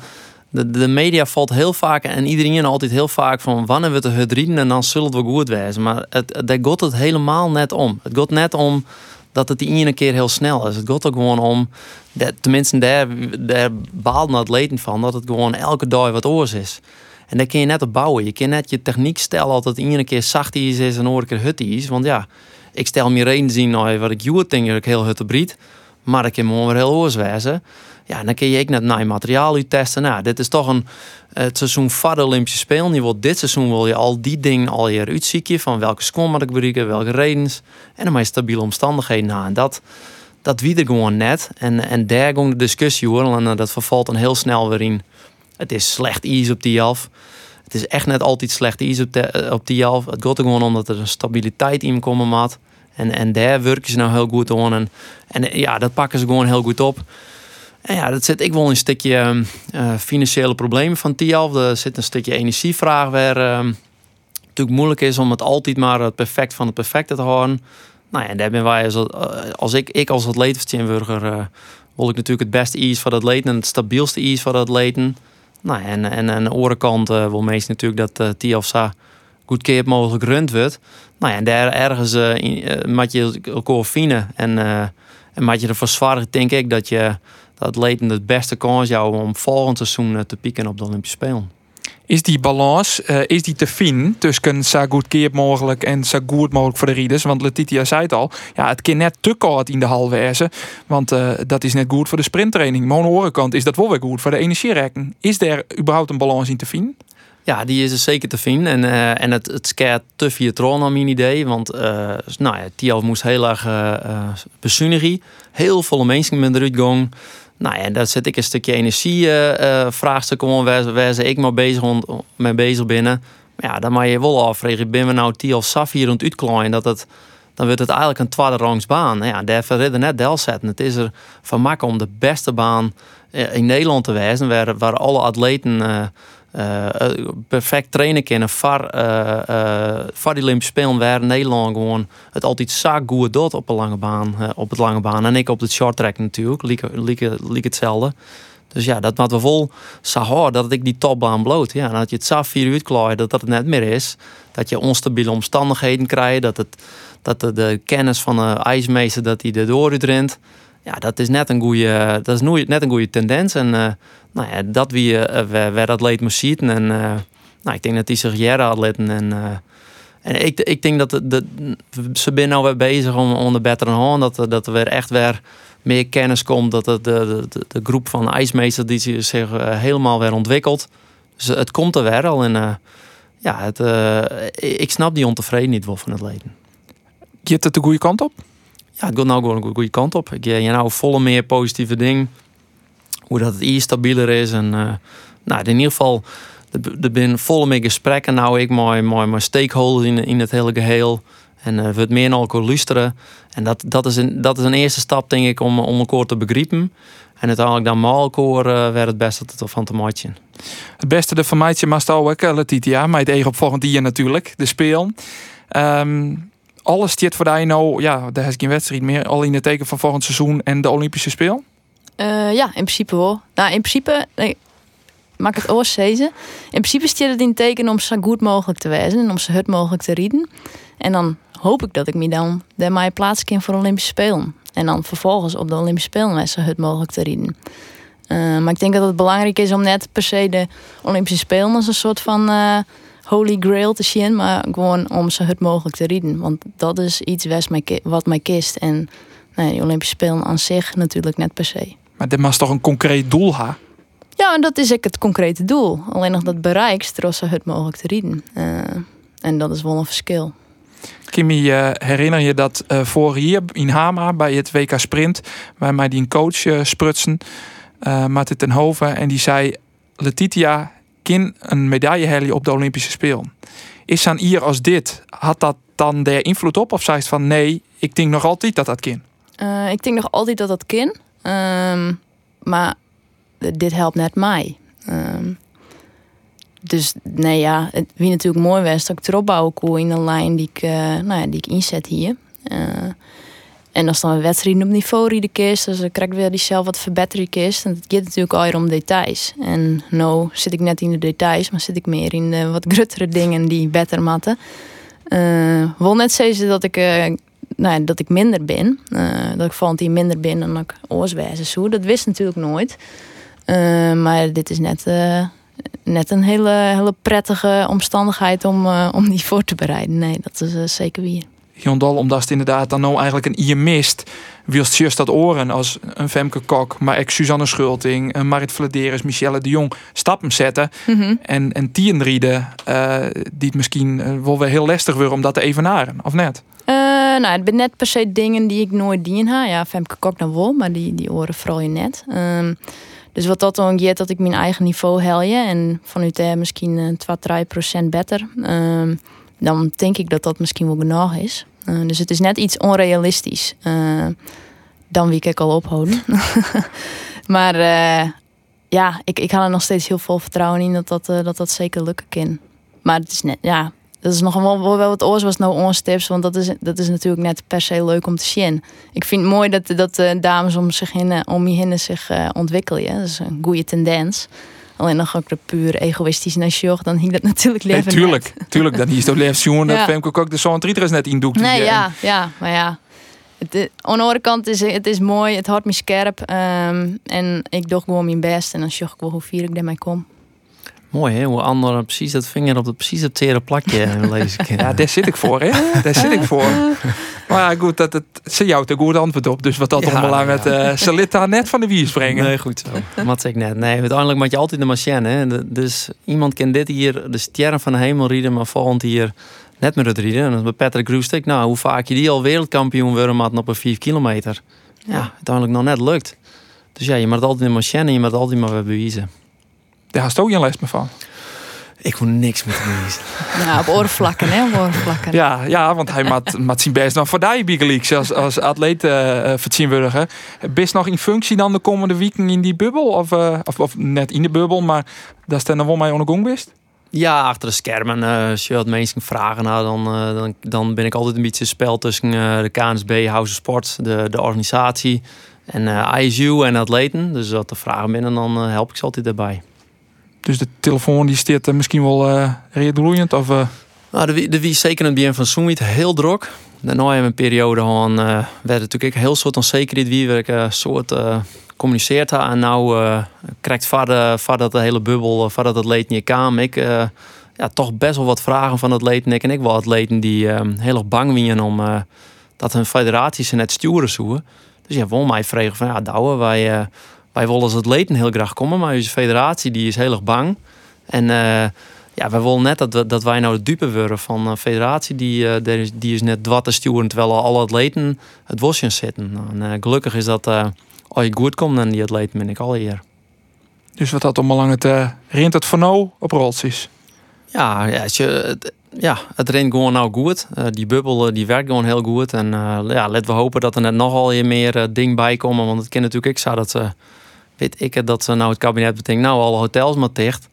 de, de media valt heel vaak en iedereen altijd heel vaak van wanneer we het hudrieden en dan zullen het wel goed wezen. Maar het, daar gaat het helemaal net om. Het gaat net om dat het die ene keer heel snel is. Het gaat er gewoon om, dat, tenminste daar, daar baalden atleten van, dat het gewoon elke dag wat oors is. En daar kun je net op bouwen. Je kan net je techniek stellen dat het ene keer zacht is en een andere keer hut is. Want ja, ik stel me reden zien nou, wat ik juist denk ik heel huttebried. Maar ik kan gewoon weer heel oors wezen. Ja, dan kun je ook net naar materiaal testen. Nou, dit is toch een het seizoen van de Olympische Spelen. Je wilt dit seizoen wil je al die dingen al je uitzieken van welke score moet ik bereiken, welke redens. En dan maar stabiele omstandigheden na. En dat, dat wie er gewoon net. En, en daar ging de discussie hoor. En dat vervalt dan heel snel weer in. Het is slecht iets op die half. Het is echt net altijd slecht iets op, de, op die half. Het gaat er gewoon om dat er een stabiliteit in komen moet. En, en daar werken ze nou heel goed aan. En, en ja, dat pakken ze gewoon heel goed op. En ja, dat zit ik wel een stukje uh, financiële problemen van Tialf. Er zit een stukje energievraag waar uh, natuurlijk moeilijk is om het altijd maar het perfect van het perfecte te houden. Nou ja, en daar ben wij als, als ik, ik als atletenvertegenwoordiger uh, wil ik natuurlijk het beste is van het atleten en het stabielste is van het atleten. Nou, en, en aan de andere kant wil meest natuurlijk dat uh, goed keer mogelijk rund wordt. Nou ja, en daar ergens uh, moet je elkaar vinden en, en moet je ervoor zorgen, denk ik, dat je dat atleten het beste kans jou om volgend seizoen eh, te pieken op de Olympische Spelen. Is die balans, uh, is die te vinden tussen zo goed keer mogelijk en zo goed mogelijk voor de rieders? Want Letitia zei het al, ja, het kan net te kort in de hal wezen, want uh, dat is net goed voor de sprinttraining. Maar aan de andere kant is dat wel weer goed voor de energierekening. Is er überhaupt een balans in te vinden? Ja, die is er zeker te vinden. En, uh, en het, het scaart te via tron naar mijn idee. Want uh, nou ja, Tialf moest heel erg uh, Heel veel mensen met eruit gaan. Nou ja, daar zit ik een stukje energievraagstuk uh, om. Waar, waar ik maar bezig mee bezig binnen. Maar ja, dan mag je wel afvragen. Ben we nou Tialf Saf hier rond uitklaaien dat het dan wordt het eigenlijk een tweede rangs baan. Nou ja, daar verder net deel zetten. Het is er van maken om de beste baan eh, in Nederland te wijzen, waar, waar alle atleten perfect trainen kunnen voor, voor die Olympische Spelen, waar Nederland gewoon het altijd zo goed doet op een lange baan, op het lange baan. En ik op het short track natuurlijk, liek, hetzelfde. Dus ja, dat maakt we vol zo dat ik die topbaan bloot. Ja, dat je het zo vier uur klaar dat dat het net meer is. Dat je onstabiele omstandigheden krijgt. Dat, het, dat de, de kennis van de ijsmeester dat die erdoor rent. Ja, dat is net een goede, dat is net een goede tendens. En uh, nou ja, dat wie uh, waar, dat leed moest zien. En uh, nou, ik denk dat die zich jaren atleten en en ik, ik denk dat de, de, ze zijn nou weer bezig om, om de beter hand. Dat, dat er weer echt weer meer kennis komt. Dat de, de, de, de groep van ijsmeesters die zich helemaal weer ontwikkelt. Dus het komt er weer al. En ja, het, ik snap die ontevredenheid wel van het leden. Gaat het de goede kant op? Ja, het gaat nou gewoon de goede kant op. Ik je nou volle meer positieve dingen. Hoe dat het hier stabieler is. En nou, in ieder geval er zijn volle meer gesprekken nou ik met mijn stakeholders in, in het hele geheel. En uh, we meer naar elkaar luisteren. En dat, dat, is een, dat is een eerste stap, denk ik, om, om elkaar te begrijpen. En uiteindelijk dan maar elkaar uh, werd het beste van te maken. Het beste de van mij was ook, uh, Letitia. Maar het eigen op volgend jaar natuurlijk, de speel. Um, alles dit voor die nou, ja, daar is geen wedstrijd meer. Al in het teken van volgend seizoen en de Olympische Speel? Uh, ja, in principe wel. Nou, in principe, maak het oorzezen. In principe stiert het in teken om zo goed mogelijk te wijzen en om zo hard mogelijk te rieden. En dan hoop ik dat ik me dan mij plaats kan voor Olympische Spelen. En dan vervolgens op de Olympische Spelen zo hard mogelijk te rieden. Uh, maar ik denk dat het belangrijk is om net per se de Olympische Spelen als een soort van uh, holy grail te zien, maar gewoon om zo hard mogelijk te rieden. Want dat is iets wat mij kist. En nee, die Olympische Spelen aan zich natuurlijk net per se. Maar dit was toch een concreet doel, ha? Ja, en dat is ook het concrete doel. Alleen nog dat bereikt, er zo hard mogelijk te rieden. Uh, en dat is wel een verschil. Kimmy, uh, herinner je dat uh, vorig jaar in Hama bij het WK Sprint, waar mij die een coach sprutsen, uh, Martin ten Hoven, en die zei: Letitia, kin een medaille op de Olympische Spelen. Is aan hier als dit, had dat dan de invloed op? Of zei het van nee, ik denk nog altijd dat dat kin? ik denk nog altijd dat dat kin. Um, maar dit helpt net mij. Um, dus nee ja, het wie natuurlijk mooi was dat ik erop bouwen in een lijn die ik, uh, nou ja, die ik inzet hier. Uh, en als dan een wedstrijd op niveau rieden kist, dus dan krijg ik weer die zelf wat verbeteren kist. En het gaat natuurlijk al om details. En nou zit ik net in de details, maar zit ik meer in de wat gruttere dingen die beter matten. Uh, wil net zeggen dat ik, uh, nou ja, dat ik minder ben. Uh, dat ik vond die minder ben dan ik oorswijze zo. Dat wist natuurlijk nooit. Maar dit is net, net een hele, hele prettige omstandigheid om, om die voor te bereiden. Nee, dat is zeker wie. Jondal, omdat het inderdaad dan nou eigenlijk een IE mist. Wilst juist dat oren als een Femke Kok, maar ik Suzanne Schulting, een Marit Vladeris, Michelle de Jong stappen zetten. Mm -hmm. En, en tienrieden, uh, die het misschien uh, wel weer heel lastig worden om dat te evenaren, of net? Uh, nou, het zijn net per se dingen die ik nooit dien ha. Ja, Femke Kok dan wel, maar die, die oren vooral je net. Um, dus wat dat dan geeft, dat ik mijn eigen niveau helje en vanuit daar misschien uh, 2, 3 procent beter. Uh, dan denk ik dat dat misschien wel genoeg is. Uh, dus het is net iets onrealistisch uh, dan wie ik al ophouden. maar uh, ja, ik, ik ga er nog steeds heel veel vertrouwen in dat dat, dat, zeker lukken kan. Maar het is net, ja, dat is nog wel, wel wat oors was nou ons tips, want dat is, dat is natuurlijk net per se leuk om te zien. Ik vind het mooi dat, dat de dames om, zich heen, om je heen zich ontwikkelen. Dat is een goede tendens. Alleen nog ook de puur egoïstisch naar sjog, dan hing dat natuurlijk leven nee, tuurlijk, net. tuurlijk, dan is het leven dat Femke ook de zo'n is net in doek. Nee, ja, ja, maar ja. Het, aan de andere kant is het is mooi, het houdt me scherp. Um, en ik doe gewoon mijn best en dan sjog ik wel hoe vier ik daarmee kom. Mooi hè, hoe anderen precies dat vinger op het precies het tere plakje lezen. ja, daar zit ik voor hè, daar zit ik voor. Maar ja, goed, dat, het, ze jou te goed antwoord op. Dus wat dat ja, allemaal aan het uh, ze lid daar net van de wies brengen. Nee, goed zo. Wat zeg ik net. Nee, uiteindelijk moet je altijd de machine hè. Dus iemand kan dit hier, de sterren van de hemel rieden, maar volgend hier net met het rieden. En bij Patrick Roestek, nou, hoe vaak je die al wereldkampioen worden op een 4 kilometer. Ja, uiteindelijk nog net lukt. Dus ja, je moet altijd de machine en je moet altijd maar weer bewijzen. Daar hast ook je les me van. Ik moet niks met hem lezen. Ja, op oorvlakken, hè? Op oorvlakken. Ja, ja want hij maakt, maakt zijn best nog voor die Big Leagues als, als atleet uh, vertegenwoordiger. Bist nog in functie dan de komende weken in die bubbel? Of, uh, of, of, net in de bubbel, maar dat is dan wel de gang best? Ja, achter de schermen. Uh, als je wat mensen vragen, nou, dan, uh, dan, dan ben ik altijd een beetje spel tussen uh, de KNSB, House of Sport, de, de organisatie en ISU en atleten. Dus dat de vragen binnen, dan help ik ze altijd daarbij. Dus de telefoon die staat misschien wel uh, redelijk of... Nou, de, wie zeker in het begin van Zoomit heel druk. Daarna een periode gewoon, werd natuurlijk heel soort onzekerheid wie we een soort communiceert had. En nou uh, krijgt vader, vader de hele bubbel, vader dat leed niet kwam. Ik uh, ja, toch best wel wat vragen van het leed. En ik wel atleten die uh, heel erg bang waren om uh, dat hun federaties net sturen zoeken. Dus ja, wil mij vragen van ja, Douwe, wij, wij willen als atleten heel graag komen, maar onze federatie die is heel erg bang. En ja, wij willen net dat, dat wij nou de dupe worden van een federatie die, die is net wat te sturen, terwijl alle atleten het bosje zitten. En, gelukkig is dat als je goed komt, dan die atleet ben ik al hier. Dus wat dat om lang het uh, rent het van nou op rolsies? Ja, ja, het, ja, het rent gewoon nou goed. Uh, die bubbel uh, die werkt gewoon heel goed. En uh, ja, laten we hopen dat er net nogal meer ding bij komen. Want het kan natuurlijk ik zou dat ze, weet ik het, dat ze nou het kabinet betekent, nou alle hotels maar dicht.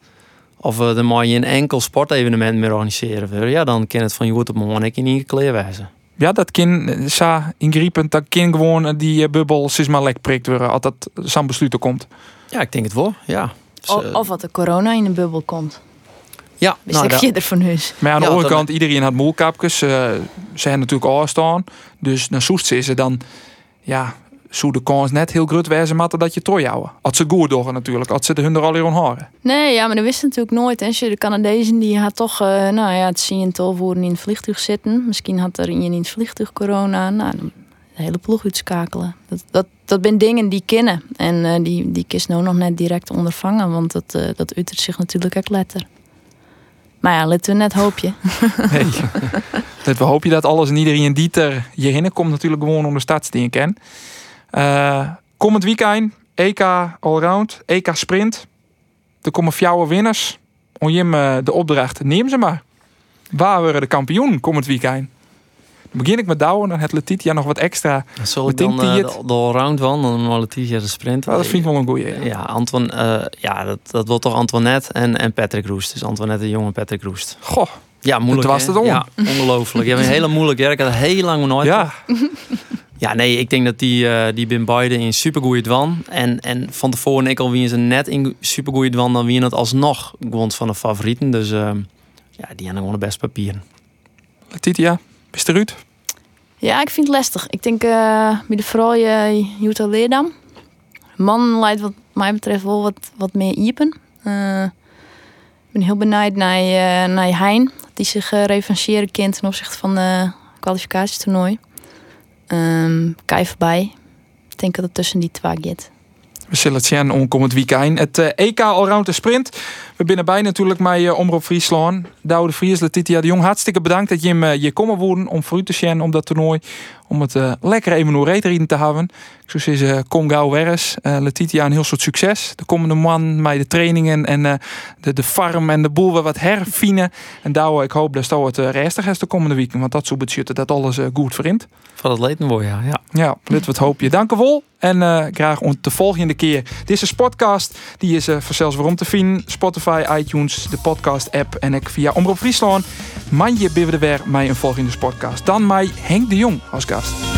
Of we er maar je een enkel sportevenement meer organiseren. Ja, dan kan het van je goed op moment ik in ieder kleer wijzen ja, dat kind sa ingriepend, dat kind gewoon die uh, bubbel is maar lek prikt worden als dat zo'n besluiten komt. Ja, ik denk het wel, ja. Dus, of, of wat de corona in de bubbel komt. Ja, dus nou, ik je er van huis. Maar aan de Ja, andere kant, iedereen had moelkapjes. eh ze hebben natuurlijk al staan. Dus naar Soest is ze dan, ja, zou de kans net heel groot wezen matten dat je tooi houden. Als ze goed doen natuurlijk, als ze de hun er al hier aan horen. Nee, ja, maar dat wist natuurlijk nooit. En de Canadezen die had toch, eh, nou ja, het zien tol worden in het vliegtuig zitten. Misschien had er in het vliegtuig corona. Nou, de hele ploeg uitschakelen. Dat, dat, dat zijn dingen die kennen. En eh, die, die kist nou nog net direct ondervangen. Want dat, eh, dat uitert zich natuurlijk ook letter. Maar ja, laten we net hoopje. Nee. we hopen dat alles en iedereen die er hierheen komt natuurlijk gewoon onder stadsdingen ken. Eh komend weekend, EK Allround, EK Sprint. Er komen fjouwe winners. Om Jim eh, de opdracht, neem ze maar. Waar worden de kampioen komend weekend? Dan begin ik met Douwen, dan het Letitia nog wat extra. Zal ik dan het? de, de allround van, dan Letitia de sprint. Nou, dat vind ik wel een goeie. Ja. Ja, Antoine, ja dat, dat wil toch Antoinette en, en Patrick Roest. Dus Antoinette de jonge Patrick Roest. Goh, Ja, moeilijk. was hè? het om. Ja, ongelooflijk. Je hebt een hele moeilijke werk. Ik had het heel lang nooit. ja. Ja, nee, ik denk dat die, eh die bin beide in supergoeie dwan. En, en van tevoren ik al wie ze net in supergoeie dwan, dan wie het alsnog gewoon van de favorieten. Dus eh, ja, die hebben gewoon de best papieren. Letitia, is er uit? Ja, ik vind het lastig. Ik denk eh bij de vrouw je Jutta Leerdam. Man leidt wat mij betreft wel wat, wat meer iepen. Eh, ik ben heel benieuwd naar, eh, naar Hein. Dat hij zich eh, revancheren kent ten opzichte van de kwalificatietoernooi. Ehm Kai voorbij. Ik denk dat het tussen die twee gaat. We zullen het zien onkomend weekend. Het eh, EK Allround de Sprint. We binnen bij natuurlijk met uh, Omroep Friesland. Douwe de Vries, Letitia de Jong. Hartstikke bedankt dat je hem uh, je komen worden om voor u te zien om dat toernooi. Om het eh, lekker even nog reetreden te hebben. Ik zou zeggen, kom gauw weer eens. Eh, Letitia een heel soort succes. De komende man met de trainingen en eh, de, de farm en de boel weer wat herfinen. En Douwe, ik hoop dat dat het uh, restig is de komende week. Want dat zou betekenen dat alles eh, goed vriend. Van het worden, ja. ja. Ja, dit wat hoop je. Dank u wel. En eh, graag om de volgende keer. Dit is een podcast. Die is uh, vanzelfs waarom te vinden. Spotify, iTunes, de podcast app. En ik via Omroep Friesland. We er weer mij een volgende podcast. Dan mij Henk de Jong als gast. podcast.